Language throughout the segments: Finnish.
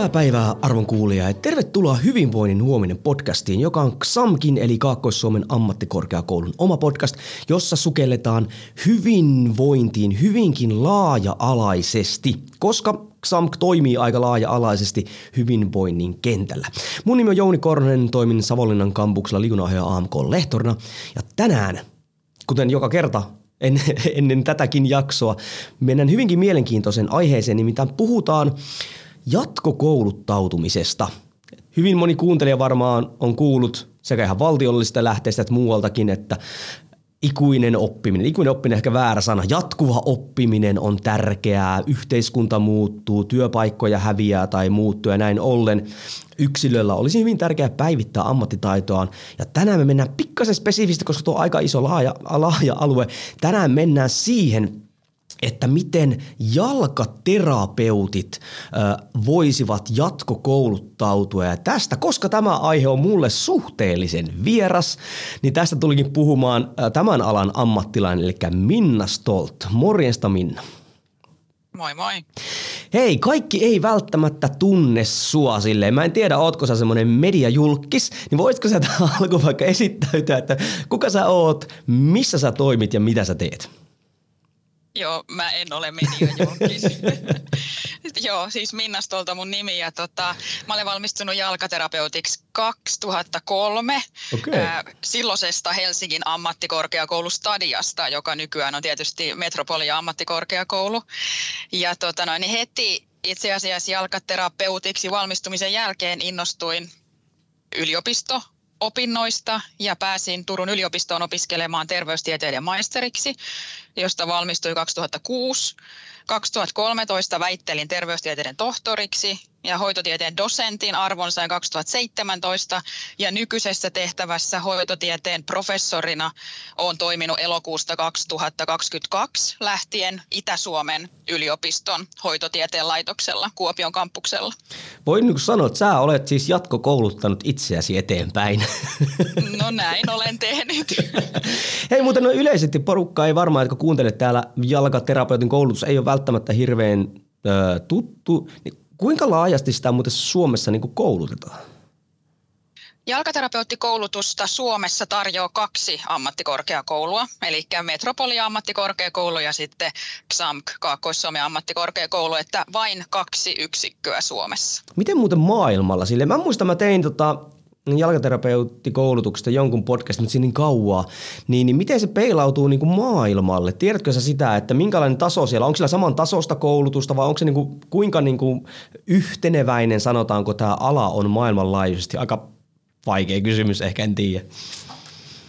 Hyvää päivää arvon kuulija ja tervetuloa Hyvinvoinnin huominen podcastiin, joka on XAMKin eli Kaakkois-Suomen ammattikorkeakoulun oma podcast, jossa sukelletaan hyvinvointiin hyvinkin laaja-alaisesti, koska XAMK toimii aika laaja-alaisesti hyvinvoinnin kentällä. Mun nimi on Jouni Korhonen, toimin Savonlinnan kampuksella liikunnanohjaaja AMK-lehtorina ja tänään, kuten joka kerta ennen, ennen tätäkin jaksoa, mennään hyvinkin mielenkiintoisen aiheeseen, nimittäin puhutaan jatkokouluttautumisesta. Hyvin moni kuuntelija varmaan on kuullut sekä ihan valtiollisista lähteistä että muualtakin, että ikuinen oppiminen, ikuinen oppiminen ehkä väärä sana, jatkuva oppiminen on tärkeää, yhteiskunta muuttuu, työpaikkoja häviää tai muuttuu ja näin ollen yksilöllä olisi hyvin tärkeää päivittää ammattitaitoaan. Ja tänään me mennään pikkasen spesifisti, koska tuo on aika iso laaja, laaja alue. Tänään mennään siihen, että miten jalkaterapeutit ö, voisivat jatkokouluttautua. Ja tästä, koska tämä aihe on mulle suhteellisen vieras, niin tästä tulikin puhumaan ö, tämän alan ammattilainen, eli Minna Stolt. Morjesta Minna. Moi moi. Hei, kaikki ei välttämättä tunne sua silleen. Mä en tiedä, ootko sä semmonen mediajulkis, niin voisitko sä alku vaikka esittäytyä, että kuka sä oot, missä sä toimit ja mitä sä teet? Joo, mä en ole mediajulkis. Joo, siis Minna Stolta mun nimi ja tota, mä olen valmistunut jalkaterapeutiksi 2003 okay. äh, silloisesta Helsingin ammattikorkeakoulustadiasta, joka nykyään on tietysti Metropolia ammattikorkeakoulu. Ja tota noin, niin heti itse asiassa jalkaterapeutiksi valmistumisen jälkeen innostuin yliopisto opinnoista ja pääsin Turun yliopistoon opiskelemaan terveystieteiden maisteriksi, josta valmistuin 2006. 2013 väittelin terveystieteiden tohtoriksi ja hoitotieteen dosentin arvon sain 2017 ja nykyisessä tehtävässä hoitotieteen professorina olen toiminut elokuusta 2022 lähtien Itä-Suomen yliopiston hoitotieteen laitoksella Kuopion kampuksella. Voin niin sanoa, että sä olet siis jatkokouluttanut itseäsi eteenpäin. No näin olen tehnyt. Hei muuten no yleisesti porukka ei varmaan, että kuuntelet täällä jalkaterapeutin koulutus ei ole välttämättä hirveän ö, tuttu, niin Kuinka laajasti sitä muuten Suomessa niin kuin koulutetaan? Jalkaterapeuttikoulutusta Suomessa tarjoaa kaksi ammattikorkeakoulua, eli Metropolia ammattikorkeakoulu ja sitten XAMK, Kaakkois-Suomen ammattikorkeakoulu, että vain kaksi yksikköä Suomessa. Miten muuten maailmalla? Sille mä muistan, mä tein tota, jalkaterapeuttikoulutuksesta jonkun podcast, mutta siinä niin kauaa, niin, niin miten se peilautuu niin kuin maailmalle? Tiedätkö sä sitä, että minkälainen taso siellä, onko siellä saman tasosta koulutusta vai onko se niin kuin, kuinka niin kuin yhteneväinen, sanotaanko tämä ala on maailmanlaajuisesti? Aika vaikea kysymys, ehkä en tiedä.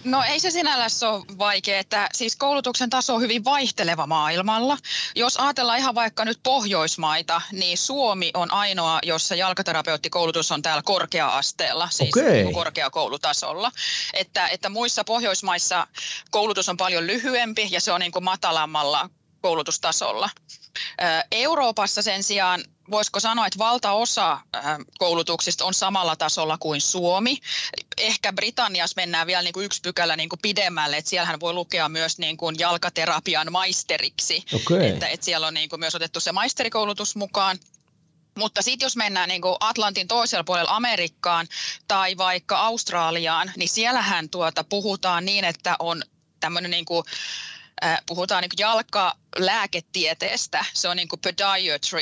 No ei se sinällänsä ole vaikea, että siis koulutuksen taso on hyvin vaihteleva maailmalla. Jos ajatellaan ihan vaikka nyt Pohjoismaita, niin Suomi on ainoa, jossa jalkaterapeuttikoulutus on täällä korkea-asteella, siis okay. Niin korkeakoulutasolla. Että, että muissa Pohjoismaissa koulutus on paljon lyhyempi ja se on niin kuin matalammalla koulutustasolla. Euroopassa sen sijaan voisiko sanoa, että valtaosa koulutuksista on samalla tasolla kuin Suomi. Ehkä Britanniassa mennään vielä niin kuin yksi pykälä niin kuin pidemmälle, että siellähän voi lukea myös niin kuin jalkaterapian maisteriksi. Okay. Että, että siellä on niin kuin myös otettu se maisterikoulutus mukaan. Mutta sitten jos mennään niin kuin Atlantin toisella puolella Amerikkaan tai vaikka Australiaan, niin siellähän tuota puhutaan niin, että on tämmöinen niin kuin puhutaan niin jalkalääketieteestä, se on niin kuin podiatry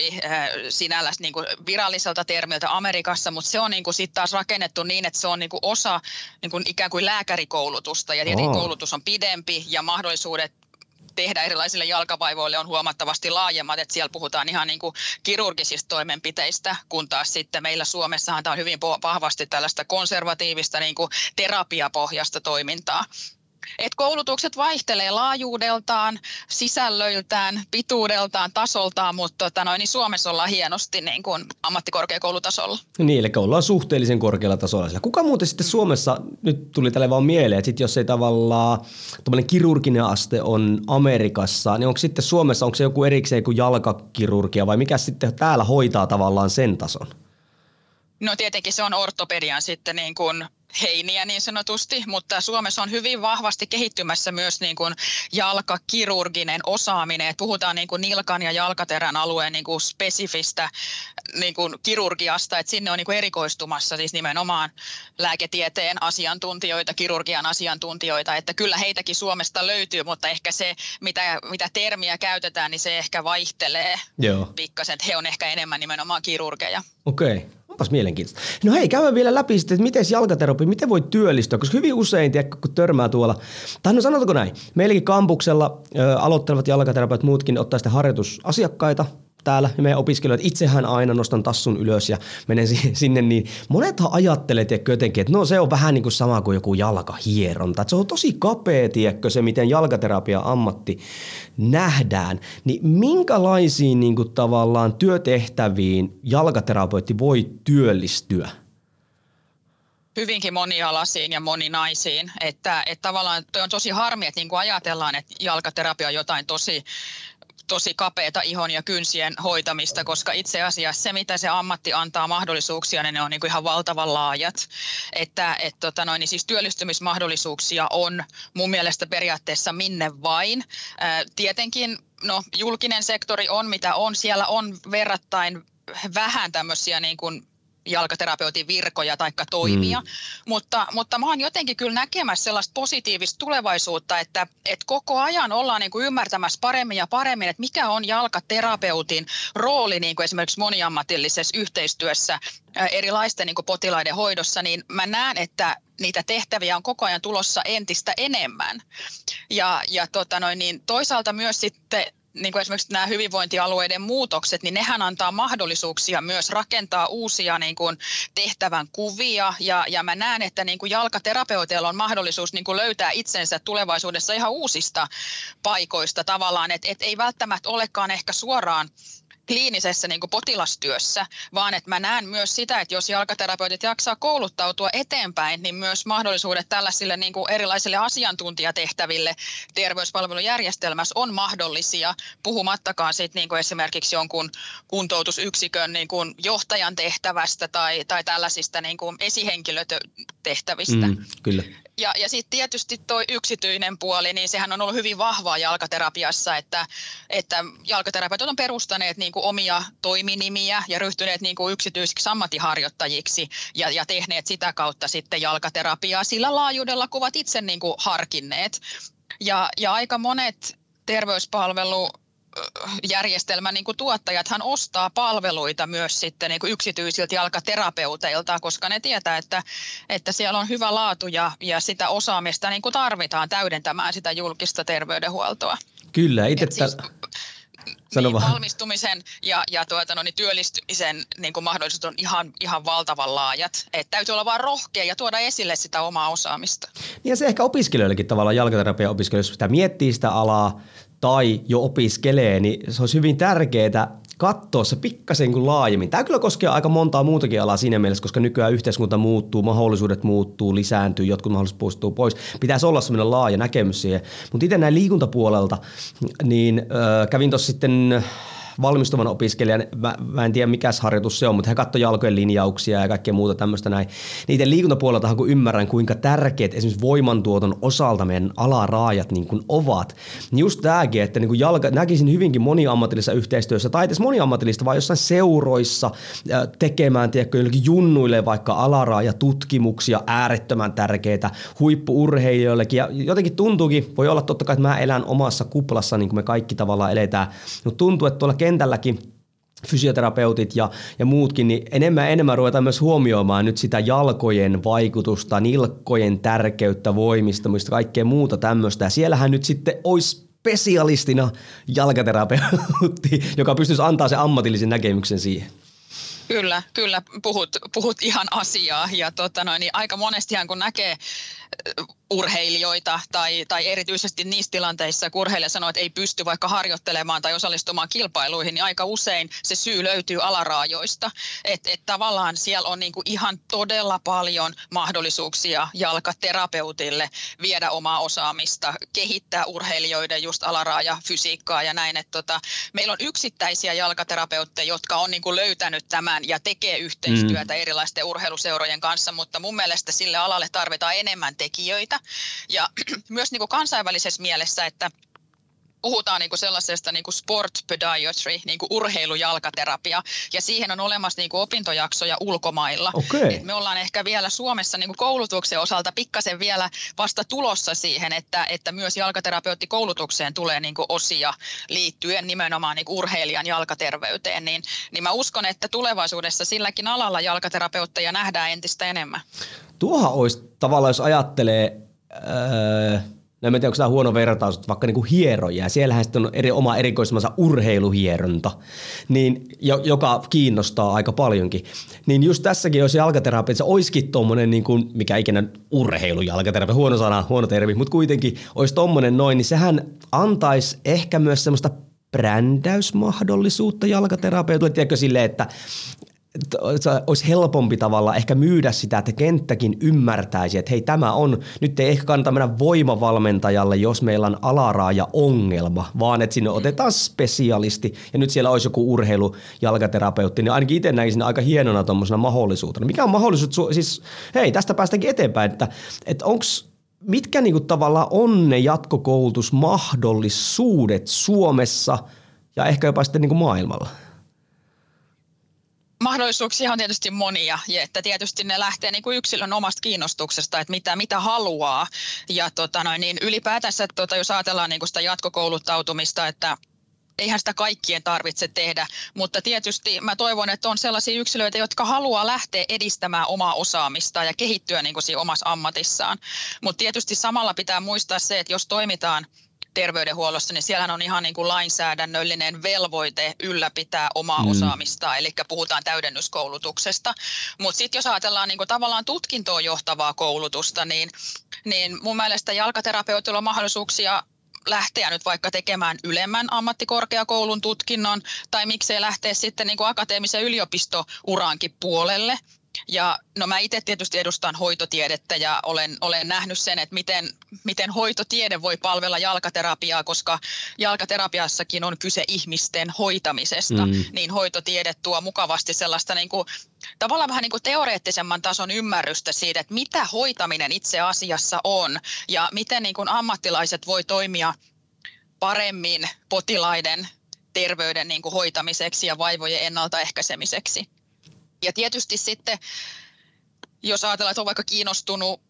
sinällä niin kuin viralliselta termiltä Amerikassa, mutta se on niin kuin sit taas rakennettu niin, että se on niin kuin osa niin kuin ikään kuin lääkärikoulutusta ja tietenkin oh. koulutus on pidempi ja mahdollisuudet tehdä erilaisille jalkavaivoille on huomattavasti laajemmat, että siellä puhutaan ihan niin kuin kirurgisista toimenpiteistä, kun taas sitten meillä Suomessahan tämä on hyvin vahvasti tällaista konservatiivista niin kuin terapiapohjasta toimintaa. Et koulutukset vaihtelee laajuudeltaan, sisällöiltään, pituudeltaan, tasoltaan, mutta tota noin, niin Suomessa ollaan hienosti niin kuin ammattikorkeakoulutasolla. Niin, eli ollaan suhteellisen korkealla tasolla. Kuka muuten sitten Suomessa, nyt tuli tälle vaan mieleen, että sit jos ei tavallaan kirurginen aste on Amerikassa, niin onko sitten Suomessa, onko se joku erikseen kuin jalkakirurgia vai mikä sitten täällä hoitaa tavallaan sen tason? No tietenkin se on ortopedian sitten niin kuin heiniä niin sanotusti, mutta Suomessa on hyvin vahvasti kehittymässä myös niin kuin jalkakirurginen osaaminen. Et puhutaan niin kuin nilkan ja jalkaterän alueen niin kuin spesifistä niin kuin kirurgiasta, että sinne on niin kuin erikoistumassa siis nimenomaan lääketieteen asiantuntijoita, kirurgian asiantuntijoita, että kyllä heitäkin Suomesta löytyy, mutta ehkä se, mitä, mitä termiä käytetään, niin se ehkä vaihtelee Joo. pikkasen, että he on ehkä enemmän nimenomaan kirurgeja. Okei. Okay. Onpas mielenkiintoista. No hei, käydään vielä läpi sitten, että miten jalkaterapia, miten voi työllistyä, koska hyvin usein, tiedä, kun törmää tuolla, tai no sanotaanko näin, meilläkin kampuksella ö, aloittelevat jalkaterapeutit muutkin ottaa sitten harjoitusasiakkaita, täällä ja meidän opiskelijat, itsehän aina nostan tassun ylös ja menen sinne, niin monethan ajattelee tiedätkö, jotenkin, että no se on vähän niin kuin sama kuin joku jalkahieronta. Että se on tosi kapea, tiedätkö, se miten jalkaterapia ammatti nähdään. Niin minkälaisiin niin kuin tavallaan työtehtäviin jalkaterapeutti voi työllistyä? hyvinkin monialaisiin ja moninaisiin. Että, että tavallaan toi on tosi harmi, että niin kuin ajatellaan, että jalkaterapia on jotain tosi tosi kapeata ihon ja kynsien hoitamista, koska itse asiassa se, mitä se ammatti antaa mahdollisuuksia, niin ne on niin kuin ihan valtavan laajat. Että et, tota noin, niin siis työllistymismahdollisuuksia on mun mielestä periaatteessa minne vain. Ää, tietenkin no, julkinen sektori on mitä on, siellä on verrattain vähän tämmöisiä niin kuin jalkaterapeutin virkoja tai toimia, mm. mutta, mutta mä oon jotenkin kyllä näkemässä sellaista positiivista tulevaisuutta, että, että koko ajan ollaan niin kuin ymmärtämässä paremmin ja paremmin, että mikä on jalkaterapeutin rooli niin kuin esimerkiksi moniammatillisessa yhteistyössä erilaisten niin kuin potilaiden hoidossa, niin mä näen, että niitä tehtäviä on koko ajan tulossa entistä enemmän. Ja, ja tota noin, niin toisaalta myös sitten niin kuin esimerkiksi nämä hyvinvointialueiden muutokset, niin nehän antaa mahdollisuuksia myös rakentaa uusia niin kuin tehtävän kuvia. Ja, ja mä näen, että niin kuin jalkaterapeuteilla on mahdollisuus niin kuin löytää itsensä tulevaisuudessa ihan uusista paikoista tavallaan, että et ei välttämättä olekaan ehkä suoraan kliinisessä niin kuin potilastyössä, vaan että mä näen myös sitä, että jos jalkaterapeutit jaksaa kouluttautua eteenpäin, niin myös mahdollisuudet tällaisille niin kuin erilaisille asiantuntijatehtäville terveyspalvelujärjestelmässä on mahdollisia, puhumattakaan sit niin kuin esimerkiksi jonkun kuntoutusyksikön niin kuin johtajan tehtävästä tai, tai tällaisista niin kuin esihenkilötehtävistä. Mm, kyllä. Ja, ja sitten tietysti tuo yksityinen puoli, niin sehän on ollut hyvin vahvaa jalkaterapiassa, että, että jalkaterapeutit on perustaneet niin kuin omia toiminimiä ja ryhtyneet niin kuin yksityisiksi ammattiharjoittajiksi ja, ja tehneet sitä kautta sitten jalkaterapiaa sillä laajuudella, kun ovat itse niin kuin harkinneet. Ja, ja aika monet terveyspalvelu järjestelmän niin kuin tuottajathan ostaa palveluita myös sitten niin kuin yksityisiltä jalkaterapeuteilta, koska ne tietää, että, että siellä on hyvä laatu ja, ja sitä osaamista niin kuin tarvitaan täydentämään sitä julkista terveydenhuoltoa. Kyllä, itse siis, niin, valmistumisen ja, ja tuota, no, niin työllistymisen niin kuin mahdollisuudet on ihan, ihan valtavan laajat. Et täytyy olla vaan rohkea ja tuoda esille sitä omaa osaamista. Ja se ehkä opiskelijoillekin tavallaan jalkaterapian opiskelijoille, jos sitä miettii sitä alaa, tai jo opiskelee, niin se olisi hyvin tärkeää katsoa se pikkasen kuin laajemmin. Tämä kyllä koskee aika montaa muutakin alaa siinä mielessä, koska nykyään yhteiskunta muuttuu, mahdollisuudet muuttuu, lisääntyy, jotkut mahdollisuudet poistuu pois. Pitäisi olla semmoinen laaja näkemys siihen. Mutta itse näin liikuntapuolelta, niin äh, kävin tuossa sitten valmistuvan opiskelijan, mä, mä en tiedä mikä harjoitus se on, mutta he katsoi jalkojen linjauksia ja kaikkea muuta tämmöistä näin. Niiden liikuntapuolelta kun ymmärrän, kuinka tärkeät esimerkiksi voimantuoton osalta meidän alaraajat niin kuin ovat, niin just tämäkin, että niin kuin jalka, näkisin hyvinkin moniammatillisessa yhteistyössä tai edes moniammatillista, vaan jossain seuroissa tekemään, tiedätkö, jollekin junnuille vaikka alaraaja tutkimuksia, äärettömän tärkeitä huippuurheilijoillekin ja jotenkin tuntuukin, voi olla totta kai, että mä elän omassa kuplassa, niin kuin me kaikki tavallaan eletään, mutta tuntuu, että tuolla kentälläkin fysioterapeutit ja, ja muutkin, niin enemmän ja enemmän ruvetaan myös huomioimaan nyt sitä jalkojen vaikutusta, nilkkojen tärkeyttä, voimistamista, kaikkea muuta tämmöistä. Ja siellähän nyt sitten olisi spesialistina jalkaterapeutti, joka pystyisi antaa sen ammatillisen näkemyksen siihen. Kyllä, kyllä, puhut, puhut ihan asiaa ja tota noin, niin aika monestihan kun näkee urheilijoita tai, tai erityisesti niissä tilanteissa, kun urheilija sanoo, että ei pysty vaikka harjoittelemaan tai osallistumaan kilpailuihin, niin aika usein se syy löytyy alaraajoista. Että et tavallaan siellä on niinku ihan todella paljon mahdollisuuksia jalkaterapeutille viedä omaa osaamista, kehittää urheilijoiden just alaraaja fysiikkaa ja näin. Et tota, meillä on yksittäisiä jalkaterapeutteja, jotka on niinku löytänyt tämän ja tekee yhteistyötä mm. erilaisten urheiluseurojen kanssa, mutta mun mielestä sille alalle tarvitaan enemmän tekijöitä. Ja myös niin kuin kansainvälisessä mielessä, että puhutaan niin kuin sellaisesta niin kuin sport podiatry, niin kuin urheilujalkaterapia, ja siihen on olemassa niin kuin opintojaksoja ulkomailla. Okay. Et me ollaan ehkä vielä Suomessa niin kuin koulutuksen osalta pikkasen vielä vasta tulossa siihen, että, että myös jalkaterapeuttikoulutukseen tulee niin kuin osia liittyen nimenomaan niin kuin urheilijan jalkaterveyteen, niin, niin mä uskon, että tulevaisuudessa silläkin alalla jalkaterapeutteja nähdään entistä enemmän. Tuohan olisi tavallaan, jos ajattelee Öö, no en tiedä, onko tämä huono vertaus, että vaikka niinku hieroja, siellähän sitten on eri, oma erikoisemansa urheiluhieronta, niin, joka kiinnostaa aika paljonkin. Niin just tässäkin, jos jalkaterapia, se olisikin tuommoinen, niin kuin, mikä ikinä urheilujalkaterapia, huono sana, huono termi, mutta kuitenkin olisi tuommoinen noin, niin sehän antaisi ehkä myös semmoista brändäysmahdollisuutta jalkaterapeutille, tiedätkö silleen, että olisi helpompi tavalla ehkä myydä sitä, että kenttäkin ymmärtäisi, että hei tämä on, nyt ei ehkä kannata mennä voimavalmentajalle, jos meillä on alaraaja ongelma, vaan että sinne otetaan spesialisti ja nyt siellä olisi joku urheilu, jalkaterapeutti, niin ainakin itse näkisin aika hienona tuommoisena mahdollisuutena. Mikä on mahdollisuus, siis hei tästä päästäänkin eteenpäin, että, että onko mitkä niinku tavallaan on ne jatkokoulutusmahdollisuudet Suomessa ja ehkä jopa sitten niinku maailmalla? Mahdollisuuksia on tietysti monia, ja että tietysti ne lähtee niin kuin yksilön omasta kiinnostuksesta, että mitä, mitä haluaa. Ja tota noin, niin ylipäätänsä, tota, jos ajatellaan niin kuin sitä jatkokouluttautumista, että eihän sitä kaikkien tarvitse tehdä, mutta tietysti mä toivon, että on sellaisia yksilöitä, jotka haluaa lähteä edistämään omaa osaamista ja kehittyä niin kuin siinä omassa ammatissaan. Mutta tietysti samalla pitää muistaa se, että jos toimitaan – terveydenhuollossa, niin siellähän on ihan niin kuin lainsäädännöllinen velvoite ylläpitää omaa mm. osaamista, eli puhutaan täydennyskoulutuksesta. Mutta sitten jos ajatellaan niin kuin tavallaan tutkintoon johtavaa koulutusta, niin, niin mun mielestä jalkaterapeutilla on mahdollisuuksia lähteä nyt vaikka tekemään ylemmän ammattikorkeakoulun tutkinnon, tai miksei lähteä sitten niin kuin akateemisen yliopistouraankin puolelle. Ja no mä itse tietysti edustan hoitotiedettä ja olen, olen nähnyt sen, että miten, miten hoitotiede voi palvella jalkaterapiaa, koska jalkaterapiassakin on kyse ihmisten hoitamisesta, mm. niin hoitotiede tuo mukavasti sellaista niin kuin, tavallaan vähän niin kuin teoreettisemman tason ymmärrystä siitä, että mitä hoitaminen itse asiassa on ja miten niin kuin ammattilaiset voi toimia paremmin potilaiden terveyden niin kuin hoitamiseksi ja vaivojen ennaltaehkäisemiseksi. Ja tietysti sitten, jos ajatellaan, että on vaikka kiinnostunut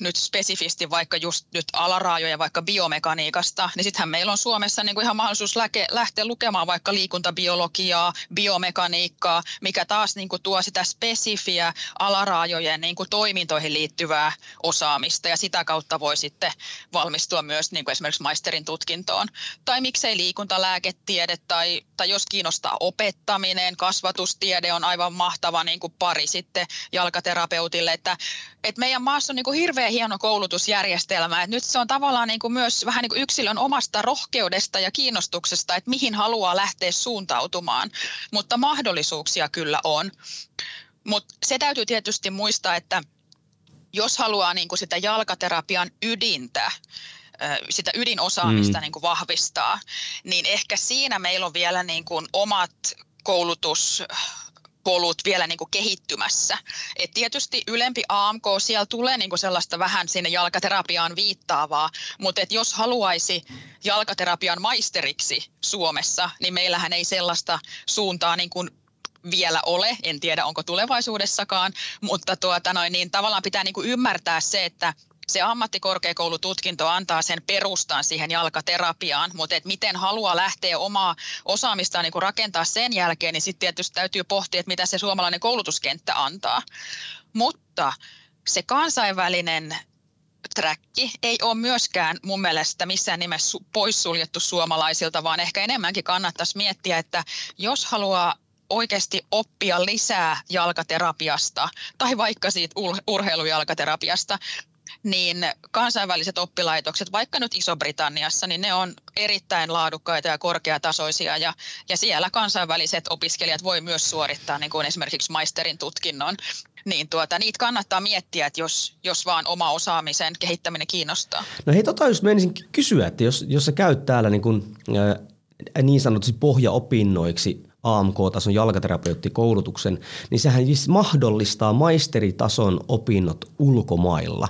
nyt spesifisti vaikka just nyt alaraajoja vaikka biomekaniikasta, niin sittenhän meillä on Suomessa niin kuin ihan mahdollisuus läke, lähteä lukemaan vaikka liikuntabiologiaa, biomekaniikkaa, mikä taas niin kuin tuo sitä spesifiä alaraajojen niin kuin toimintoihin liittyvää osaamista ja sitä kautta voi sitten valmistua myös niin kuin esimerkiksi maisterin tutkintoon. Tai miksei liikuntalääketiede tai, tai jos kiinnostaa opettaminen, kasvatustiede on aivan mahtava niin kuin pari sitten jalkaterapeutille, että, että meidän maassa on niin kuin hirveän hieno koulutusjärjestelmä. Et nyt se on tavallaan niin kuin myös vähän niin kuin yksilön omasta rohkeudesta ja kiinnostuksesta, että mihin haluaa lähteä suuntautumaan. Mutta mahdollisuuksia kyllä on. Mutta se täytyy tietysti muistaa, että jos haluaa niin kuin sitä jalkaterapian ydintä, sitä ydinosaamista mm. niin kuin vahvistaa, niin ehkä siinä meillä on vielä niin kuin omat koulutus polut vielä niin kuin kehittymässä. Et tietysti ylempi AMK, siellä tulee niin kuin sellaista vähän sinne jalkaterapiaan viittaavaa, mutta et jos haluaisi jalkaterapian maisteriksi Suomessa, niin meillähän ei sellaista suuntaa niin kuin vielä ole, en tiedä onko tulevaisuudessakaan, mutta tuota noin, niin tavallaan pitää niin kuin ymmärtää se, että se ammattikorkeakoulututkinto antaa sen perustan siihen jalkaterapiaan, mutta et miten haluaa lähteä omaa osaamistaan niin rakentaa sen jälkeen, niin sitten tietysti täytyy pohtia, että mitä se suomalainen koulutuskenttä antaa. Mutta se kansainvälinen träkki ei ole myöskään mun mielestä missään nimessä poissuljettu suomalaisilta, vaan ehkä enemmänkin kannattaisi miettiä, että jos haluaa oikeasti oppia lisää jalkaterapiasta tai vaikka siitä urheilujalkaterapiasta, niin kansainväliset oppilaitokset, vaikka nyt Iso-Britanniassa, niin ne on erittäin laadukkaita ja korkeatasoisia ja, ja siellä kansainväliset opiskelijat voi myös suorittaa niin kuin esimerkiksi maisterin tutkinnon. Niin tuota, niitä kannattaa miettiä, että jos, jos vaan oma osaamisen kehittäminen kiinnostaa. No hei, tota just menisin kysyä, että jos, jos sä käyt täällä niin, kuin, äh, niin sanotusti pohjaopinnoiksi AMK-tason jalkaterapeuttikoulutuksen, niin sehän siis mahdollistaa maisteritason opinnot ulkomailla.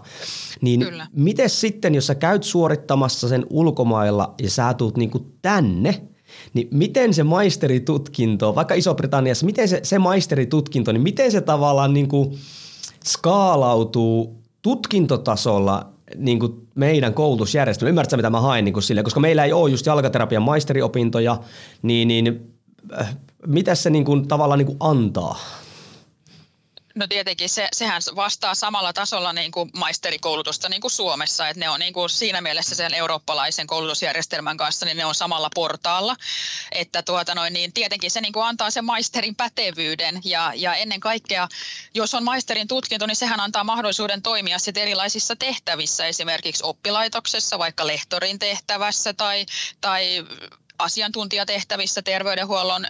Niin Kyllä. miten sitten, jos sä käyt suorittamassa sen ulkomailla ja sä tuut niinku tänne, niin miten se maisteritutkinto, vaikka Iso-Britanniassa, miten se, se maisteritutkinto, niin miten se tavallaan niinku skaalautuu tutkintotasolla niin kuin meidän koulutusjärjestelmä. Ymmärrätkö, mitä mä haen niin kuin sille? Koska meillä ei ole just jalkaterapian maisteriopintoja, niin, niin mitä se niin kuin, tavallaan niin kuin antaa? No tietenkin se, sehän vastaa samalla tasolla niin kuin maisterikoulutusta niin kuin Suomessa, että ne on niin kuin siinä mielessä sen eurooppalaisen koulutusjärjestelmän kanssa, niin ne on samalla portaalla, että tuota noin, niin tietenkin se niin kuin antaa sen maisterin pätevyyden ja, ja ennen kaikkea, jos on maisterin tutkinto, niin sehän antaa mahdollisuuden toimia sitten erilaisissa tehtävissä, esimerkiksi oppilaitoksessa, vaikka lehtorin tehtävässä tai, tai asiantuntijatehtävissä terveydenhuollon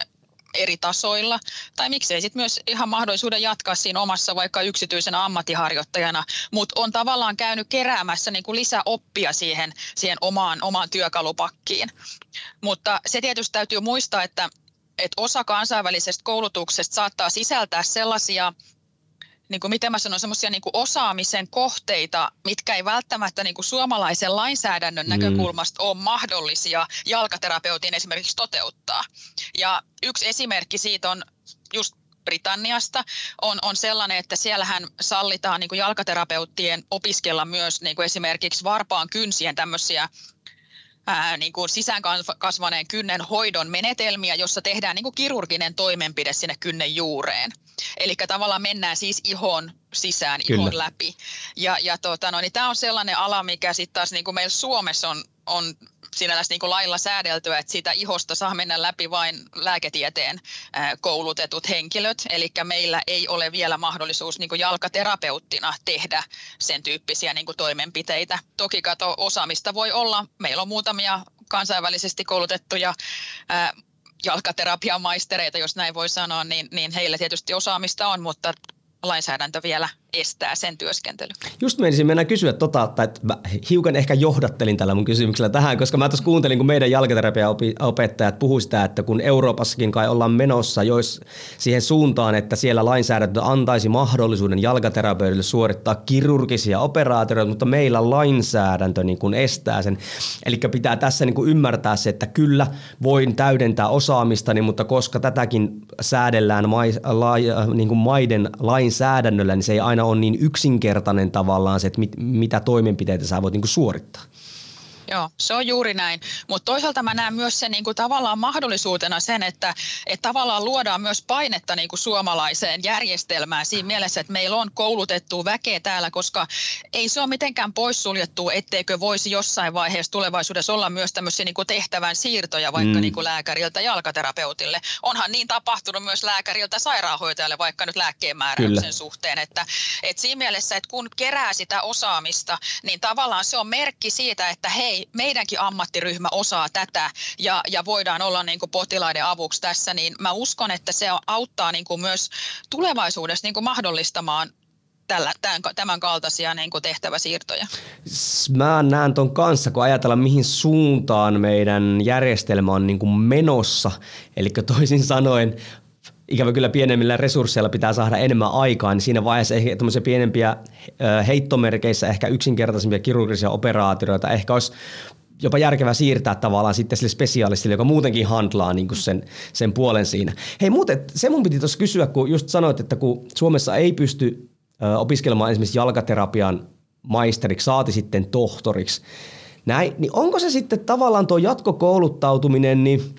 eri tasoilla, tai miksei sitten myös ihan mahdollisuuden jatkaa siinä omassa vaikka yksityisenä ammattiharjoittajana, mutta on tavallaan käynyt keräämässä niin kuin lisäoppia siihen, siihen omaan, omaan työkalupakkiin. Mutta se tietysti täytyy muistaa, että, että osa kansainvälisestä koulutuksesta saattaa sisältää sellaisia niin kuin miten mä sanon, semmoisia niin osaamisen kohteita, mitkä ei välttämättä niin kuin suomalaisen lainsäädännön mm. näkökulmasta ole mahdollisia jalkaterapeutin esimerkiksi toteuttaa. Ja yksi esimerkki siitä on just Britanniasta on, on sellainen, että siellähän sallitaan niin kuin jalkaterapeuttien opiskella myös niin kuin esimerkiksi varpaan kynsien tämmöisiä ää, niin kuin sisään kasvaneen kynnen hoidon menetelmiä, jossa tehdään niin kuin kirurginen toimenpide sinne kynnen juureen. Eli tavallaan mennään siis ihon sisään, Kyllä. ihon läpi. Ja, ja tota, no, niin tämä on sellainen ala, mikä sitten taas niin kuin meillä Suomessa on, on sinällänsä niin kuin lailla säädeltyä, että siitä ihosta saa mennä läpi vain lääketieteen koulutetut henkilöt. Eli meillä ei ole vielä mahdollisuus niin kuin jalkaterapeuttina tehdä sen tyyppisiä niin kuin toimenpiteitä. Toki kato, osaamista voi olla. Meillä on muutamia kansainvälisesti koulutettuja jalkaterapiamaistereita, jos näin voi sanoa, niin, niin heillä tietysti osaamista on, mutta lainsäädäntö vielä estää sen työskentelyn. Just menisin mennä kysyä tota, että mä hiukan ehkä johdattelin tällä mun kysymyksellä tähän, koska mä tuossa kuuntelin, kun meidän jalkaterapiaopettajat puhuivat sitä, että kun Euroopassakin kai ollaan menossa jois siihen suuntaan, että siellä lainsäädäntö antaisi mahdollisuuden jalkaterapeutille suorittaa kirurgisia operaatioita, mutta meillä lainsäädäntö niin kuin estää sen. Eli pitää tässä niin kuin ymmärtää se, että kyllä voin täydentää osaamistani, mutta koska tätäkin säädellään mai, la, niin kuin maiden lainsäädännöllä, niin se ei aina on niin yksinkertainen tavallaan se, että mit, mitä toimenpiteitä sä voit niin kuin suorittaa. Joo, se on juuri näin. Mutta toisaalta mä näen myös sen niin kuin tavallaan mahdollisuutena sen, että, että tavallaan luodaan myös painetta niin kuin suomalaiseen järjestelmään siinä mielessä, että meillä on koulutettu väkeä täällä, koska ei se ole mitenkään poissuljettu, etteikö voisi jossain vaiheessa tulevaisuudessa olla myös tämmöisiä niin kuin tehtävän siirtoja vaikka mm. niin kuin lääkäriltä jalkaterapeutille. Onhan niin tapahtunut myös lääkäriltä sairaanhoitajalle vaikka nyt lääkkeen määräyksen suhteen, että, että siinä mielessä, että kun kerää sitä osaamista, niin tavallaan se on merkki siitä, että hei, meidänkin ammattiryhmä osaa tätä ja, ja voidaan olla niin kuin potilaiden avuksi tässä, niin mä uskon, että se auttaa niin kuin myös tulevaisuudessa niin kuin mahdollistamaan tällä, tämän, tämän kaltaisia niin kuin tehtäväsiirtoja. Mä näen ton kanssa, kun ajatellaan mihin suuntaan meidän järjestelmä on niin kuin menossa. Eli toisin sanoen ikävä kyllä pienemmillä resursseilla pitää saada enemmän aikaa, niin siinä vaiheessa ehkä tämmöisiä pienempiä heittomerkeissä ehkä yksinkertaisempia kirurgisia operaatioita ehkä olisi jopa järkevää siirtää tavallaan sitten sille spesialistille, joka muutenkin handlaa niin kuin sen, sen puolen siinä. Hei muuten, se mun piti tuossa kysyä, kun just sanoit, että kun Suomessa ei pysty opiskelemaan esimerkiksi jalkaterapian maisteriksi, saati sitten tohtoriksi, näin, niin onko se sitten tavallaan tuo jatkokouluttautuminen, niin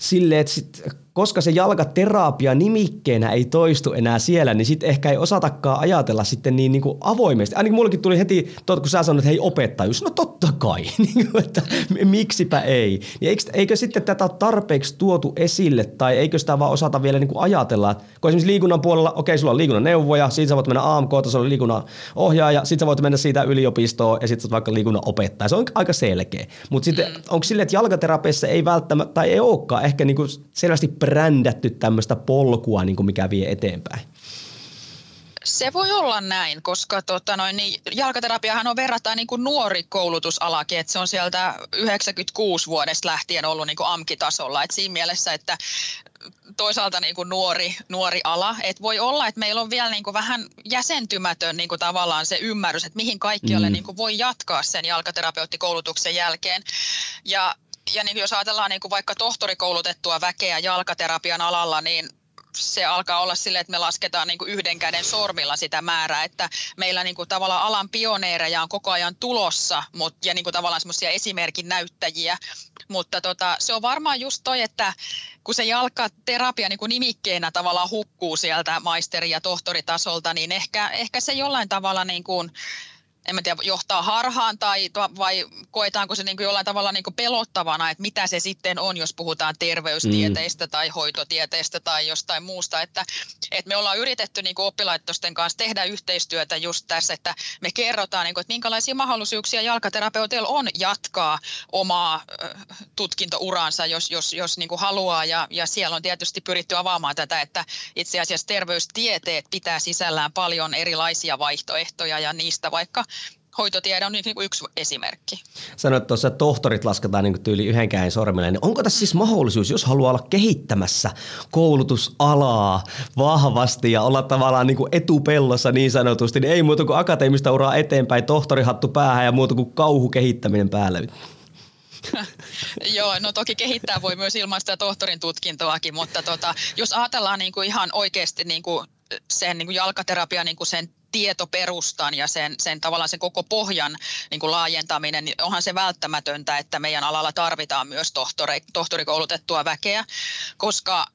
silleen, että sit koska se jalkaterapia nimikkeenä ei toistu enää siellä, niin sitten ehkä ei osatakaan ajatella sitten niin, niin kuin avoimesti. Ainakin mullekin tuli heti, kun sä sanoit, että hei opettajuus, no totta kai, niin kuin, että miksipä ei. Niin eikö, eikö sitten tätä ole tarpeeksi tuotu esille tai eikö sitä vaan osata vielä niin kuin ajatella, kun esimerkiksi liikunnan puolella, okei, sulla on liikunnan neuvoja, siitä sä voit mennä AMK-tasolla liikunnan ohjaaja, sitten sä voit mennä siitä yliopistoon ja sitten vaikka liikunnan opettaja. Se on aika selkeä. Mutta sitten mm. onko silleen, että jalkaterapeissa ei välttämättä, tai ei olekaan ehkä niin kuin selvästi brändätty tämmöistä polkua, niin kuin mikä vie eteenpäin? Se voi olla näin, koska tota noin, niin jalkaterapiahan on verrattain niin kuin nuori koulutusalakin, että se on sieltä 96 vuodesta lähtien ollut niin kuin AMKI-tasolla. Et siinä mielessä, että toisaalta niin kuin nuori, nuori ala. Et voi olla, että meillä on vielä niin kuin vähän jäsentymätön niin kuin tavallaan se ymmärrys, että mihin kaikkialle mm. niin kuin voi jatkaa sen jalkaterapeuttikoulutuksen jälkeen. Ja ja niin jos ajatellaan niin kuin vaikka tohtorikoulutettua väkeä jalkaterapian alalla, niin se alkaa olla sille, että me lasketaan niin kuin yhden käden sormilla sitä määrää, että meillä niin kuin tavallaan alan pioneereja on koko ajan tulossa mutta, ja niin kuin tavallaan semmoisia esimerkin näyttäjiä, mutta tota, se on varmaan just toi, että kun se jalkaterapia niin kuin nimikkeenä tavallaan hukkuu sieltä maisteri- ja tohtoritasolta, niin ehkä, ehkä se jollain tavalla niin kuin, en mä tiedä, johtaa harhaan tai vai koetaanko se niin kuin jollain tavalla niin kuin pelottavana, että mitä se sitten on, jos puhutaan terveystieteistä mm. tai hoitotieteistä tai jostain muusta. Että, että me ollaan yritetty niin kuin oppilaitosten kanssa tehdä yhteistyötä just tässä, että me kerrotaan, niin kuin, että minkälaisia mahdollisuuksia jalkaterapeuteilla on jatkaa omaa tutkintouraansa, jos, jos, jos niin kuin haluaa. Ja, ja siellä on tietysti pyritty avaamaan tätä, että itse asiassa terveystieteet pitää sisällään paljon erilaisia vaihtoehtoja ja niistä vaikka hoitotiede on niin kuin yksi esimerkki. Sanoit tuossa, että tohtorit lasketaan niin tyyli yhden käen niin onko tässä siis mahdollisuus, jos haluaa olla kehittämässä koulutusalaa vahvasti ja olla tavallaan niin kuin etupellossa niin sanotusti, niin ei muuta kuin akateemista uraa eteenpäin, tohtorihattu päähän ja muuta kuin kauhu kehittäminen päälle? Joo, no toki kehittää voi myös ilman sitä tohtorin tutkintoakin, mutta tota, jos ajatellaan niin kuin ihan oikeasti niin kuin sen niin kuin jalkaterapia niin kuin sen tietoperustan ja sen, sen tavallaan sen koko pohjan niin kuin laajentaminen, niin onhan se välttämätöntä, että meidän alalla tarvitaan myös tohtori, tohtorikoulutettua väkeä, koska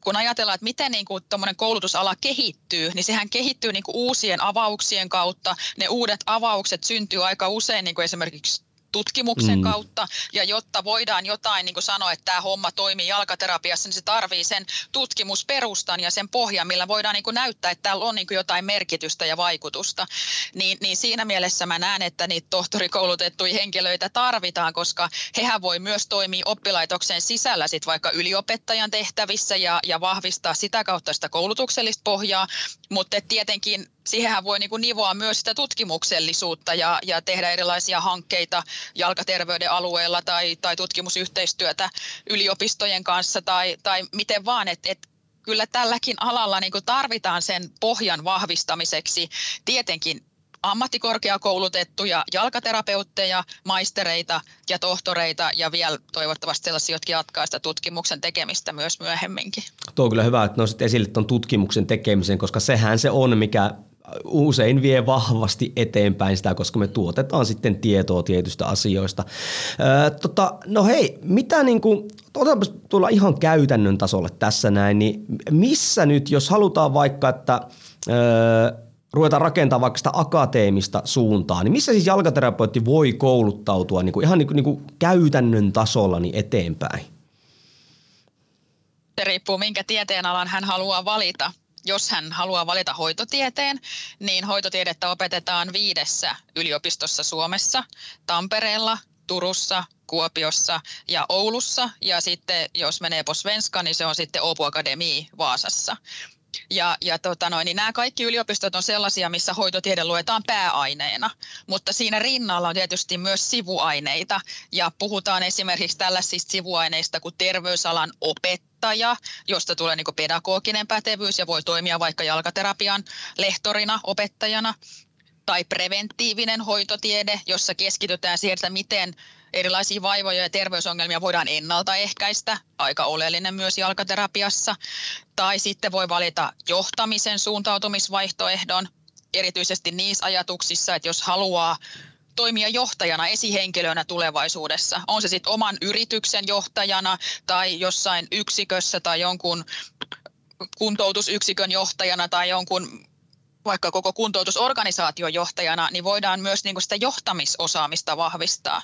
kun ajatellaan, että miten niin kuin koulutusala kehittyy, niin sehän kehittyy niin kuin uusien avauksien kautta. Ne uudet avaukset syntyy aika usein niin kuin esimerkiksi tutkimuksen mm. kautta. Ja jotta voidaan jotain niin kuin sanoa, että tämä homma toimii jalkaterapiassa, niin se tarvii sen tutkimusperustan ja sen pohjan, millä voidaan niin kuin näyttää, että täällä on niin kuin jotain merkitystä ja vaikutusta. Niin, niin siinä mielessä mä näen, että niitä tohtorikoulutettuja henkilöitä tarvitaan, koska hehän voi myös toimia oppilaitoksen sisällä sit vaikka yliopettajan tehtävissä ja, ja vahvistaa sitä kautta sitä koulutuksellista pohjaa, mutta tietenkin siihenhän voi niin kuin nivoa myös sitä tutkimuksellisuutta ja, ja tehdä erilaisia hankkeita jalkaterveyden alueella tai, tai tutkimusyhteistyötä yliopistojen kanssa tai, tai miten vaan, että et kyllä tälläkin alalla niin kuin tarvitaan sen pohjan vahvistamiseksi tietenkin ammattikorkeakoulutettuja jalkaterapeutteja, maistereita ja tohtoreita ja vielä toivottavasti sellaisia, jotka jatkaa sitä tutkimuksen tekemistä myös myöhemminkin. Tuo on kyllä hyvä, että nostit esille tuon tutkimuksen tekemisen, koska sehän se on, mikä usein vie vahvasti eteenpäin sitä, koska me tuotetaan sitten tietoa tietystä asioista. Öö, tota, no hei, mitä niin kuin, otetaanpa tulla ihan käytännön tasolle tässä näin, niin missä nyt, jos halutaan vaikka, että öö, ruvetaan rakentamaan vaikka sitä akateemista suuntaa, niin missä siis jalkaterapeutti voi kouluttautua niin kuin ihan niin kuin, niin kuin käytännön tasolla niin eteenpäin? Se riippuu, minkä tieteenalan hän haluaa valita jos hän haluaa valita hoitotieteen, niin hoitotiedettä opetetaan viidessä yliopistossa Suomessa, Tampereella, Turussa, Kuopiossa ja Oulussa. Ja sitten jos menee på svenska, niin se on sitten Åbo Akademi Vaasassa. Ja, ja tota noin, niin nämä kaikki yliopistot on sellaisia, missä hoitotiede luetaan pääaineena, mutta siinä rinnalla on tietysti myös sivuaineita. Ja puhutaan esimerkiksi tällaisista sivuaineista kuin terveysalan opettaja, josta tulee niin pedagoginen pätevyys ja voi toimia vaikka jalkaterapian lehtorina, opettajana tai preventiivinen hoitotiede, jossa keskitytään siihen, että miten erilaisia vaivoja ja terveysongelmia voidaan ennaltaehkäistä, aika oleellinen myös jalkaterapiassa. Tai sitten voi valita johtamisen suuntautumisvaihtoehdon, erityisesti niissä ajatuksissa, että jos haluaa toimia johtajana, esihenkilönä tulevaisuudessa. On se sitten oman yrityksen johtajana tai jossain yksikössä tai jonkun kuntoutusyksikön johtajana tai jonkun vaikka koko kuntoutusorganisaation johtajana, niin voidaan myös niin kuin sitä johtamisosaamista vahvistaa.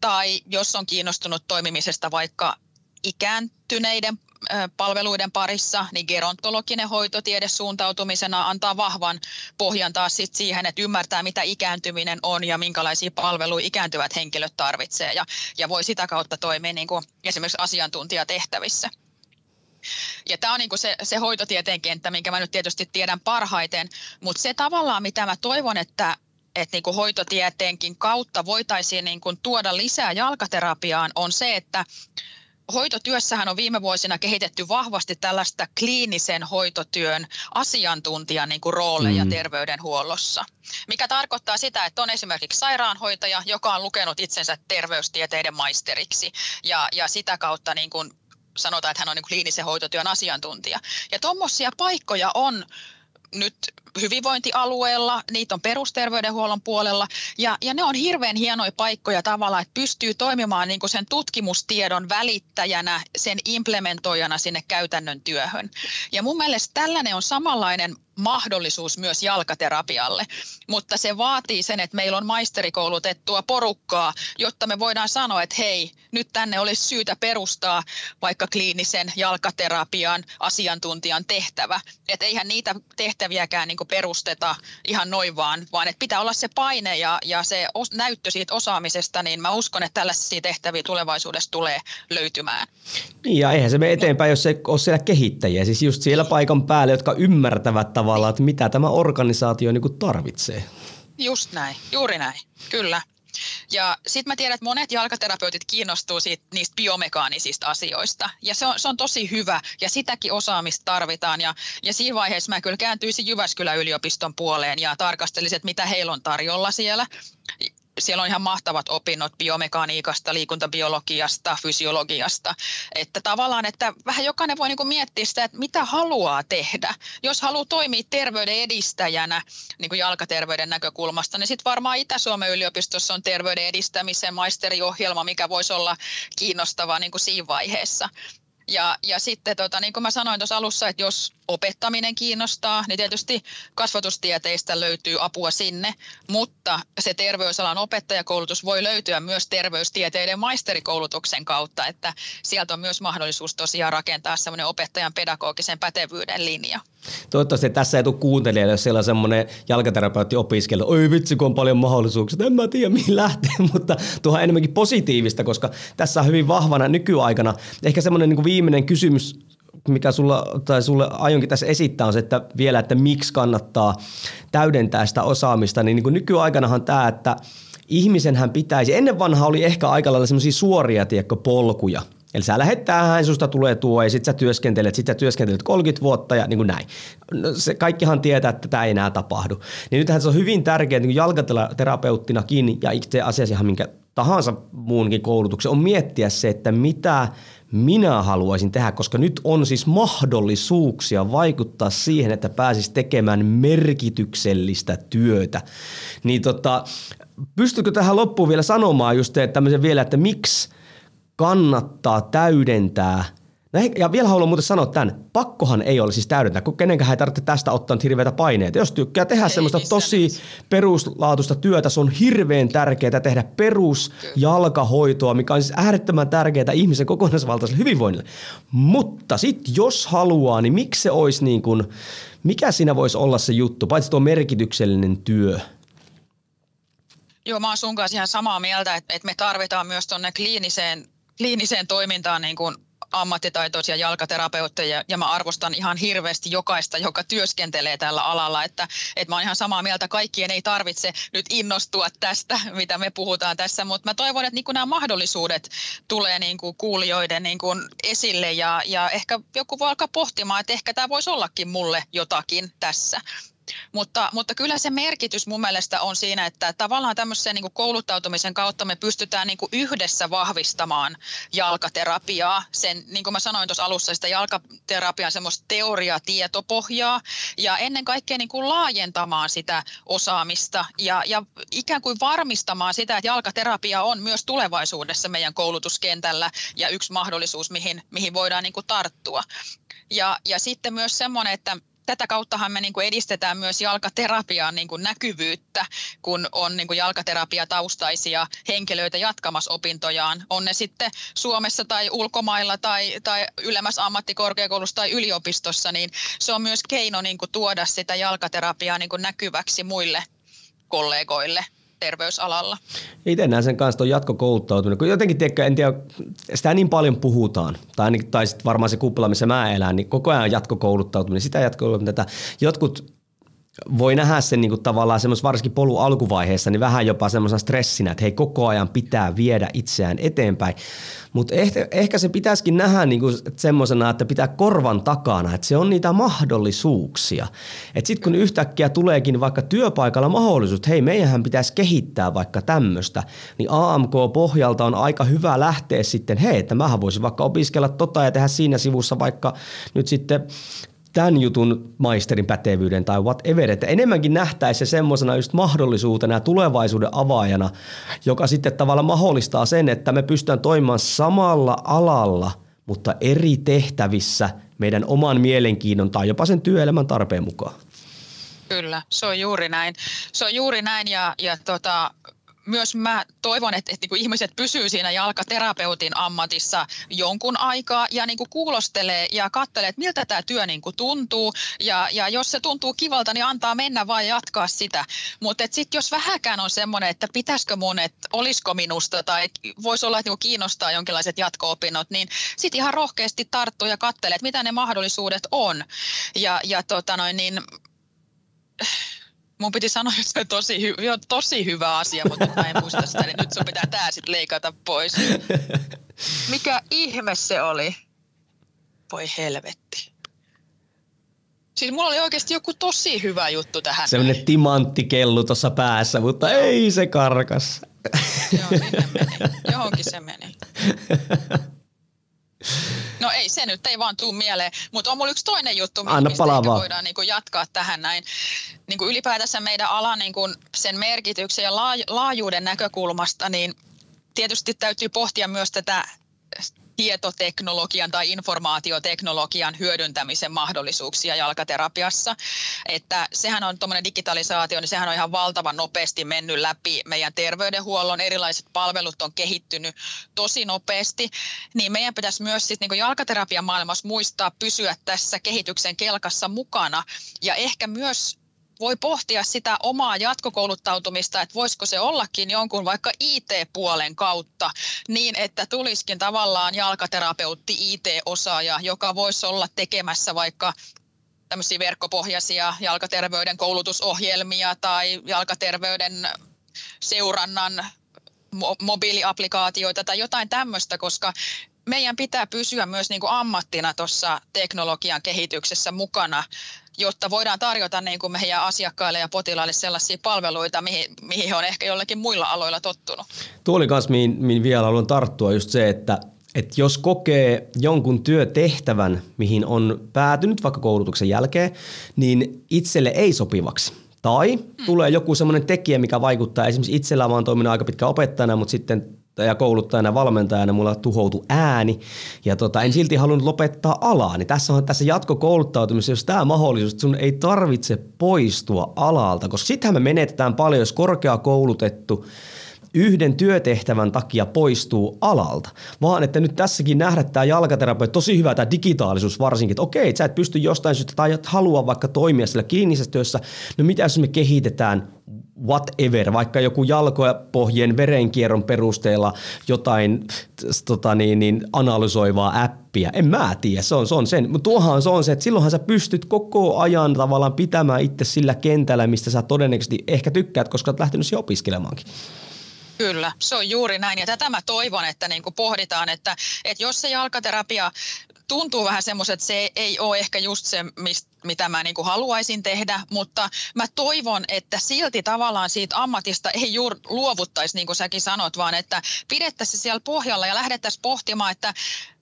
Tai jos on kiinnostunut toimimisesta vaikka ikääntyneiden palveluiden parissa, niin gerontologinen hoitotiede suuntautumisena antaa vahvan pohjan taas sit siihen, että ymmärtää, mitä ikääntyminen on ja minkälaisia palveluja ikääntyvät henkilöt tarvitsee ja, ja voi sitä kautta toimia niin kuin esimerkiksi asiantuntijatehtävissä. Ja tämä on niin se, se hoitotieteen kenttä, minkä mä nyt tietysti tiedän parhaiten, mutta se tavallaan, mitä mä toivon, että että niin kuin hoitotieteenkin kautta voitaisiin niin kuin tuoda lisää jalkaterapiaan, on se, että hoitotyössähän on viime vuosina kehitetty vahvasti tällaista kliinisen hoitotyön asiantuntijan niin kuin rooleja mm. terveydenhuollossa, mikä tarkoittaa sitä, että on esimerkiksi sairaanhoitaja, joka on lukenut itsensä terveystieteiden maisteriksi. Ja, ja sitä kautta niin kuin sanotaan, että hän on niin kliinisen hoitotyön asiantuntija. Ja tuommoisia paikkoja on nyt hyvinvointialueella, niitä on perusterveydenhuollon puolella ja, ja ne on hirveän hienoja paikkoja tavallaan, että pystyy toimimaan niin kuin sen tutkimustiedon välittäjänä, sen implementoijana sinne käytännön työhön. Ja mun mielestä tällainen on samanlainen mahdollisuus myös jalkaterapialle, mutta se vaatii sen, että meillä on maisterikoulutettua porukkaa, jotta me voidaan sanoa, että hei, nyt tänne olisi syytä perustaa vaikka kliinisen jalkaterapian asiantuntijan tehtävä. Että eihän niitä tehtäviäkään niin perusteta ihan noin vaan, vaan että pitää olla se paine ja, ja se os, näyttö siitä osaamisesta, niin mä uskon, että tällaisia tehtäviä tulevaisuudessa tulee löytymään. Niin ja eihän se mene eteenpäin, jos se ole siellä kehittäjiä, siis just siellä paikan päällä, jotka ymmärtävät tavallaan, että mitä tämä organisaatio niin kuin tarvitsee. Just näin, juuri näin, kyllä. Ja sitten mä tiedän, että monet jalkaterapeutit kiinnostuu siitä, niistä biomekaanisista asioista. Ja se on, se on tosi hyvä ja sitäkin osaamista tarvitaan. Ja, ja siinä vaiheessa mä kyllä kääntyisin Jyväskylän yliopiston puoleen ja tarkastelisin, että mitä heillä on tarjolla siellä siellä on ihan mahtavat opinnot biomekaniikasta, liikuntabiologiasta, fysiologiasta. Että tavallaan, että vähän jokainen voi niin miettiä sitä, että mitä haluaa tehdä. Jos haluaa toimia terveyden edistäjänä niin kuin jalkaterveyden näkökulmasta, niin sitten varmaan Itä-Suomen yliopistossa on terveyden edistämisen maisteriohjelma, mikä voisi olla kiinnostava niin kuin siinä vaiheessa. Ja, ja sitten tota, niin kuin mä sanoin tuossa alussa, että jos opettaminen kiinnostaa, niin tietysti kasvatustieteistä löytyy apua sinne, mutta se terveysalan opettajakoulutus voi löytyä myös terveystieteiden maisterikoulutuksen kautta, että sieltä on myös mahdollisuus tosiaan rakentaa semmoinen opettajan pedagogisen pätevyyden linja. Toivottavasti tässä ei tule kuuntelijalle, jos siellä on semmoinen jalkaterapeutti opiskella, oi vitsi kun on paljon mahdollisuuksia, en mä tiedä mihin lähtee, mutta tuohan enemmänkin positiivista, koska tässä on hyvin vahvana nykyaikana. Ehkä semmoinen niin viimeinen kysymys mikä sulla, tai sulle aionkin tässä esittää, on se, että vielä, että miksi kannattaa täydentää sitä osaamista, niin, niin nykyaikanahan tämä, että ihmisenhän pitäisi, ennen vanha oli ehkä aika lailla semmoisia suoria tiekko, polkuja, Eli sä lähdet tähän, susta tulee tuo ja sit sä työskentelet, sit sä työskentelet 30 vuotta ja niin kuin näin. No, se kaikkihan tietää, että tämä ei enää tapahdu. Niin nythän se on hyvin tärkeää niin jalkaterapeuttinakin ja itse asiassa ihan minkä tahansa muunkin koulutuksen on miettiä se, että mitä minä haluaisin tehdä, koska nyt on siis mahdollisuuksia vaikuttaa siihen, että pääsis tekemään merkityksellistä työtä. Niin tota, pystykö tähän loppuun vielä sanomaan just tämmöisen vielä, että miksi kannattaa täydentää – No ja vielä haluan muuten sanoa tämän, pakkohan ei ole siis täydentää, kun kenenkään ei tarvitse tästä ottaa hirveitä paineita. Jos tykkää tehdä ei semmoista tosi peruslaatuista työtä, se on hirveän tärkeää tehdä perusjalkahoitoa, mikä on siis äärettömän tärkeää ihmisen kokonaisvaltaiselle hyvinvoinnille. Mutta sitten jos haluaa, niin miksi se olisi niin kuin, mikä siinä voisi olla se juttu, paitsi tuo merkityksellinen työ? Joo, mä oon sun kanssa ihan samaa mieltä, että, että me tarvitaan myös tuonne kliiniseen, kliiniseen toimintaan niin kuin ammattitaitoisia jalkaterapeutteja ja mä arvostan ihan hirveästi jokaista, joka työskentelee tällä alalla, että, että mä oon ihan samaa mieltä, kaikkien ei tarvitse nyt innostua tästä, mitä me puhutaan tässä, mutta mä toivon, että niin nämä mahdollisuudet tulee niin kuin kuulijoiden niin kuin esille ja, ja ehkä joku voi alkaa pohtimaan, että ehkä tämä voisi ollakin mulle jotakin tässä. Mutta, mutta kyllä se merkitys mun mielestä on siinä, että tavallaan tämmöisen niin kouluttautumisen kautta me pystytään niin yhdessä vahvistamaan jalkaterapiaa. Sen, niin kuin mä sanoin tuossa alussa, sitä jalkaterapian semmoista teoria-tietopohjaa ja ennen kaikkea niin kuin laajentamaan sitä osaamista ja, ja ikään kuin varmistamaan sitä, että jalkaterapia on myös tulevaisuudessa meidän koulutuskentällä ja yksi mahdollisuus, mihin, mihin voidaan niin kuin tarttua. Ja, ja sitten myös semmoinen, että tätä kauttahan me niin kuin edistetään myös jalkaterapian niin kuin näkyvyyttä, kun on niin kuin jalkaterapiataustaisia henkilöitä jatkamassa opintojaan. On ne sitten Suomessa tai ulkomailla tai, tai ylemmässä ammattikorkeakoulussa tai yliopistossa, niin se on myös keino niin kuin tuoda sitä jalkaterapiaa niin kuin näkyväksi muille kollegoille terveysalalla. Itse näen sen kanssa tuon jatkokouluttautuminen, kun jotenkin tiedä, en tiedä, sitä niin paljon puhutaan, tai, tai sitten varmaan se kupla, missä mä elän, niin koko ajan jatkokouluttautuminen, sitä jatkokouluttautumista. Jotkut voi nähdä sen niin kuin tavallaan semmoisen varsinkin polun alkuvaiheessa niin vähän jopa semmoisena stressinä, että hei koko ajan pitää viedä itseään eteenpäin. Mutta ehkä, ehkä se pitäisikin nähdä niin semmoisena, että pitää korvan takana, että se on niitä mahdollisuuksia. Että sitten kun yhtäkkiä tuleekin vaikka työpaikalla mahdollisuus, että hei meidän pitäisi kehittää vaikka tämmöistä, niin AMK-pohjalta on aika hyvä lähteä sitten, hei että mähän voisin vaikka opiskella tota ja tehdä siinä sivussa vaikka nyt sitten tämän jutun maisterin pätevyyden tai whatever, että enemmänkin nähtäisi se semmoisena just mahdollisuutena ja tulevaisuuden avaajana, joka sitten tavallaan mahdollistaa sen, että me pystytään toimimaan samalla alalla, mutta eri tehtävissä meidän oman mielenkiinnon tai jopa sen työelämän tarpeen mukaan. Kyllä, se on juuri näin. Se on juuri näin ja, ja tota, myös mä toivon, että, että niin ihmiset pysyy siinä jalkaterapeutin ammatissa jonkun aikaa ja niin kuin kuulostelee ja katselee, että miltä tämä työ niin kuin tuntuu. Ja, ja jos se tuntuu kivalta, niin antaa mennä vaan jatkaa sitä. Mutta sitten jos vähäkään on semmoinen, että pitäisikö mun, että olisiko minusta tai voisi olla, että niin kiinnostaa jonkinlaiset jatko-opinnot, niin sitten ihan rohkeasti tarttuu ja katselee, että mitä ne mahdollisuudet on. Ja, ja tota noin, niin mun piti sanoa, että se on tosi, hy- jo, tosi hyvä asia, mutta mä en muista sitä, niin nyt sun pitää tää sitten leikata pois. Mikä ihme se oli? Voi helvetti. Siis mulla oli oikeasti joku tosi hyvä juttu tähän. Sellainen timanttikellu tuossa päässä, mutta ei se karkas. Joo, sinne meni. Johonkin se meni. No ei se nyt, ei vaan tuu mieleen. Mutta on mulla yksi toinen juttu, Anna mistä voidaan niinku jatkaa tähän näin. Niinku ylipäätänsä meidän alan niinku sen merkityksen ja laajuuden näkökulmasta, niin tietysti täytyy pohtia myös tätä tietoteknologian tai informaatioteknologian hyödyntämisen mahdollisuuksia jalkaterapiassa. Että sehän on tuommoinen digitalisaatio, niin sehän on ihan valtavan nopeasti mennyt läpi meidän terveydenhuollon. Erilaiset palvelut on kehittynyt tosi nopeasti. Niin meidän pitäisi myös sit niin jalkaterapian maailmassa muistaa pysyä tässä kehityksen kelkassa mukana ja ehkä myös voi pohtia sitä omaa jatkokouluttautumista, että voisiko se ollakin jonkun vaikka IT-puolen kautta niin, että tulisikin tavallaan jalkaterapeutti IT-osaaja, joka voisi olla tekemässä vaikka tämmöisiä verkkopohjaisia jalkaterveyden koulutusohjelmia tai jalkaterveyden seurannan mobiiliaplikaatioita tai jotain tämmöistä, koska meidän pitää pysyä myös niin kuin ammattina tuossa teknologian kehityksessä mukana jotta voidaan tarjota niin kuin meidän asiakkaille ja potilaille sellaisia palveluita, mihin, mihin he on ehkä jollakin muilla aloilla tottunut. Tuo oli myös, mihin, mihin vielä haluan tarttua, just se, että että jos kokee jonkun työtehtävän, mihin on päätynyt vaikka koulutuksen jälkeen, niin itselle ei sopivaksi. Tai hmm. tulee joku semmoinen tekijä, mikä vaikuttaa. Esimerkiksi itsellä vaan toiminut aika pitkä opettajana, mutta sitten ja kouluttajana valmentajana mulla tuhoutui ääni. Ja tota, en silti halunnut lopettaa alaa. Niin tässä on tässä jatkokouluttautumisessa, jos tämä mahdollisuus, että sun ei tarvitse poistua alalta, koska sittenhän me menetetään paljon, jos korkeakoulutettu yhden työtehtävän takia poistuu alalta, vaan että nyt tässäkin nähdä tämä jalkaterapia, tosi hyvä tämä digitaalisuus varsinkin, että okei, sä et pysty jostain syystä tai et halua vaikka toimia sillä kliinisessä työssä, no mitä jos me kehitetään whatever, vaikka joku jalkopohjien verenkierron perusteella jotain tota niin, niin, analysoivaa appia. En mä tiedä, se on, se on sen. Mutta tuohan se on se, että silloinhan sä pystyt koko ajan tavallaan pitämään itse sillä kentällä, mistä sä todennäköisesti ehkä tykkäät, koska olet lähtenyt siihen opiskelemaankin. Kyllä, se on juuri näin. Ja tätä mä toivon, että niin pohditaan, että, että jos se jalkaterapia tuntuu vähän semmoiset, että se ei ole ehkä just se, mistä mitä mä niin kuin haluaisin tehdä, mutta mä toivon, että silti tavallaan siitä ammatista ei juuri luovuttaisi, niin kuin säkin sanot, vaan että pidettäisiin siellä pohjalla ja lähdettäisiin pohtimaan, että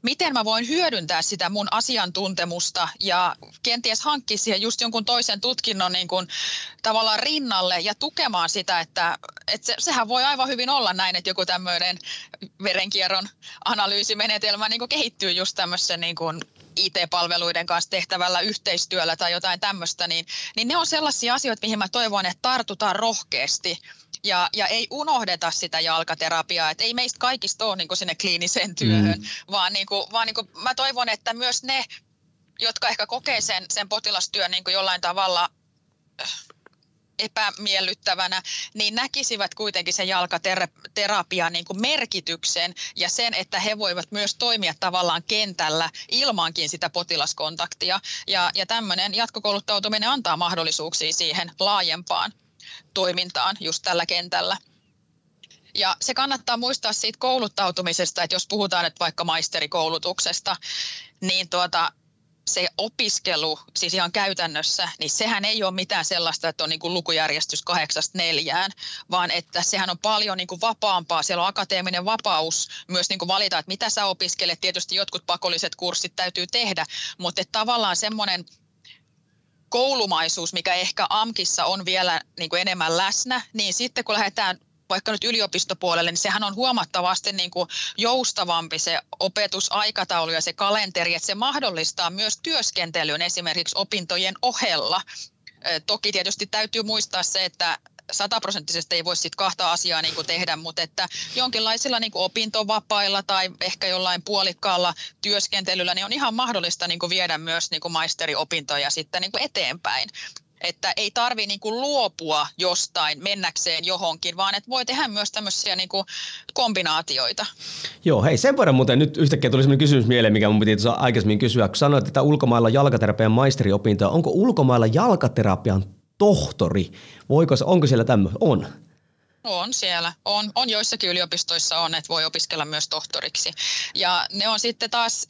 miten mä voin hyödyntää sitä mun asiantuntemusta ja kenties hankkia siihen just jonkun toisen tutkinnon niin kuin tavallaan rinnalle ja tukemaan sitä, että, että se, sehän voi aivan hyvin olla näin, että joku tämmöinen verenkierron analyysimenetelmä niin kuin kehittyy just tämmöisen niin kuin IT-palveluiden kanssa tehtävällä yhteistyöllä tai jotain tämmöistä, niin, niin ne on sellaisia asioita, mihin mä toivon, että tartutaan rohkeasti ja, ja ei unohdeta sitä jalkaterapiaa, että ei meistä kaikista ole niin kuin sinne kliiniseen työhön, mm. vaan, niin kuin, vaan niin kuin, mä toivon, että myös ne, jotka ehkä kokee sen, sen potilastyön niin kuin jollain tavalla epämiellyttävänä, niin näkisivät kuitenkin sen jalkaterapian niin kuin merkityksen ja sen, että he voivat myös toimia tavallaan kentällä ilmankin sitä potilaskontaktia. Ja, ja tämmöinen jatkokouluttautuminen antaa mahdollisuuksia siihen laajempaan toimintaan just tällä kentällä. Ja se kannattaa muistaa siitä kouluttautumisesta, että jos puhutaan nyt vaikka maisterikoulutuksesta, niin tuota, se opiskelu, siis ihan käytännössä, niin sehän ei ole mitään sellaista, että on niin kuin lukujärjestys kahdeksasta neljään, vaan että sehän on paljon niin kuin vapaampaa. Siellä on akateeminen vapaus myös niin kuin valita, että mitä sä opiskelet. Tietysti jotkut pakolliset kurssit täytyy tehdä, mutta tavallaan semmoinen koulumaisuus, mikä ehkä AMKissa on vielä niin kuin enemmän läsnä, niin sitten kun lähdetään vaikka nyt yliopistopuolelle, niin sehän on huomattavasti niin kuin joustavampi se opetusaikataulu ja se kalenteri, että se mahdollistaa myös työskentelyn esimerkiksi opintojen ohella. Toki tietysti täytyy muistaa se, että sataprosenttisesti ei voi sitten kahta asiaa niin kuin tehdä, mutta että jonkinlaisilla niin kuin opintovapailla tai ehkä jollain puolikkaalla työskentelyllä niin on ihan mahdollista niin kuin viedä myös niin kuin maisteriopintoja sitten niin kuin eteenpäin että ei tarvi niin luopua jostain mennäkseen johonkin, vaan että voi tehdä myös tämmöisiä niin kuin kombinaatioita. Joo, hei sen verran muuten nyt yhtäkkiä tuli sellainen kysymys mieleen, mikä mun piti tuossa aikaisemmin kysyä, kun sanoit, että ulkomailla jalkaterapian maisteriopintoja, onko ulkomailla jalkaterapian tohtori? Voiko onko siellä tämmöinen? On. On siellä. On, on joissakin yliopistoissa on, että voi opiskella myös tohtoriksi. Ja ne on sitten taas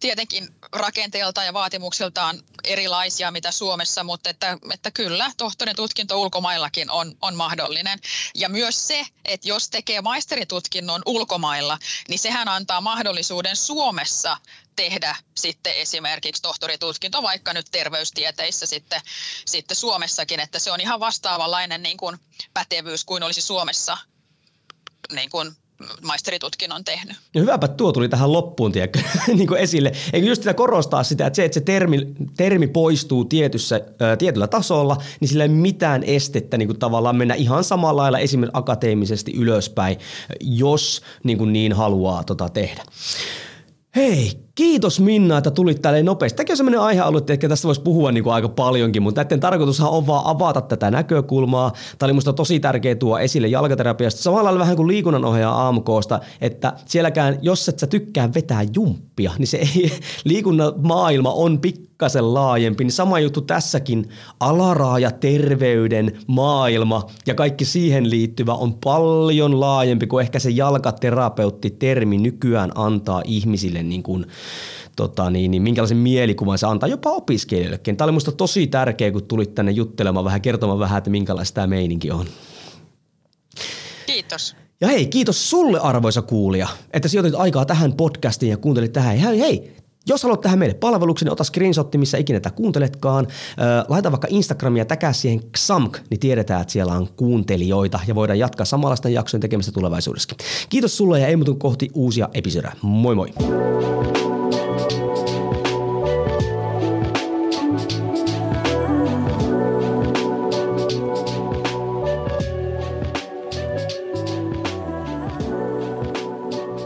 tietenkin rakenteelta ja vaatimuksiltaan erilaisia mitä Suomessa, mutta että, että kyllä tohtorin tutkinto ulkomaillakin on, on mahdollinen. Ja myös se, että jos tekee maisteritutkinnon ulkomailla, niin sehän antaa mahdollisuuden Suomessa tehdä sitten esimerkiksi tohtoritutkinto vaikka nyt terveystieteissä sitten, sitten Suomessakin, että se on ihan vastaavanlainen niin kuin pätevyys kuin olisi Suomessa niin kuin maisteritutkinnon tehnyt. No hyväpä tuo tuli tähän loppuun tiedätkö, niin kuin esille. Eikö just sitä korostaa sitä, että se, että se termi, termi poistuu tietyssä, ää, tietyllä tasolla, niin sillä ei mitään estettä niin kuin tavallaan mennä ihan samalla lailla esimerkiksi akateemisesti ylöspäin, jos niin, kuin niin haluaa tota tehdä. Hei, kiitos Minna, että tulit tälle nopeasti. Tämäkin on sellainen aihealue, että tästä voisi puhua niin kuin aika paljonkin, mutta näiden tarkoitushan on vaan avata tätä näkökulmaa. Tämä oli musta tosi tärkeä tuo esille jalkaterapiasta. Samalla lailla vähän kuin liikunnan ohjaa AMKsta, että sielläkään, jos et sä tykkää vetää jumppia, niin se ei, liikunnan maailma on pikku pikkasen laajempi, niin sama juttu tässäkin. Alaraaja terveyden maailma ja kaikki siihen liittyvä on paljon laajempi kuin ehkä se jalkaterapeutti-termi nykyään antaa ihmisille niin kuin, tota niin, niin minkälaisen mielikuvan se antaa jopa opiskelijoillekin. Tämä oli minusta tosi tärkeä, kun tulit tänne juttelemaan vähän, kertomaan vähän, että minkälaista tämä meininki on. Kiitos. Ja hei, kiitos sulle arvoisa kuulija, että sijoitit aikaa tähän podcastiin ja kuuntelit tähän. Hei, hei, jos haluat tähän meille palveluksi, niin ota screenshotti, missä ikinä tätä kuunteletkaan. laita vaikka Instagramia, täkää siihen XAMK, niin tiedetään, että siellä on kuuntelijoita ja voidaan jatkaa samanlaisten jaksojen tekemistä tulevaisuudessakin. Kiitos sulle ja ei muutu kohti uusia episodeja. Moi moi!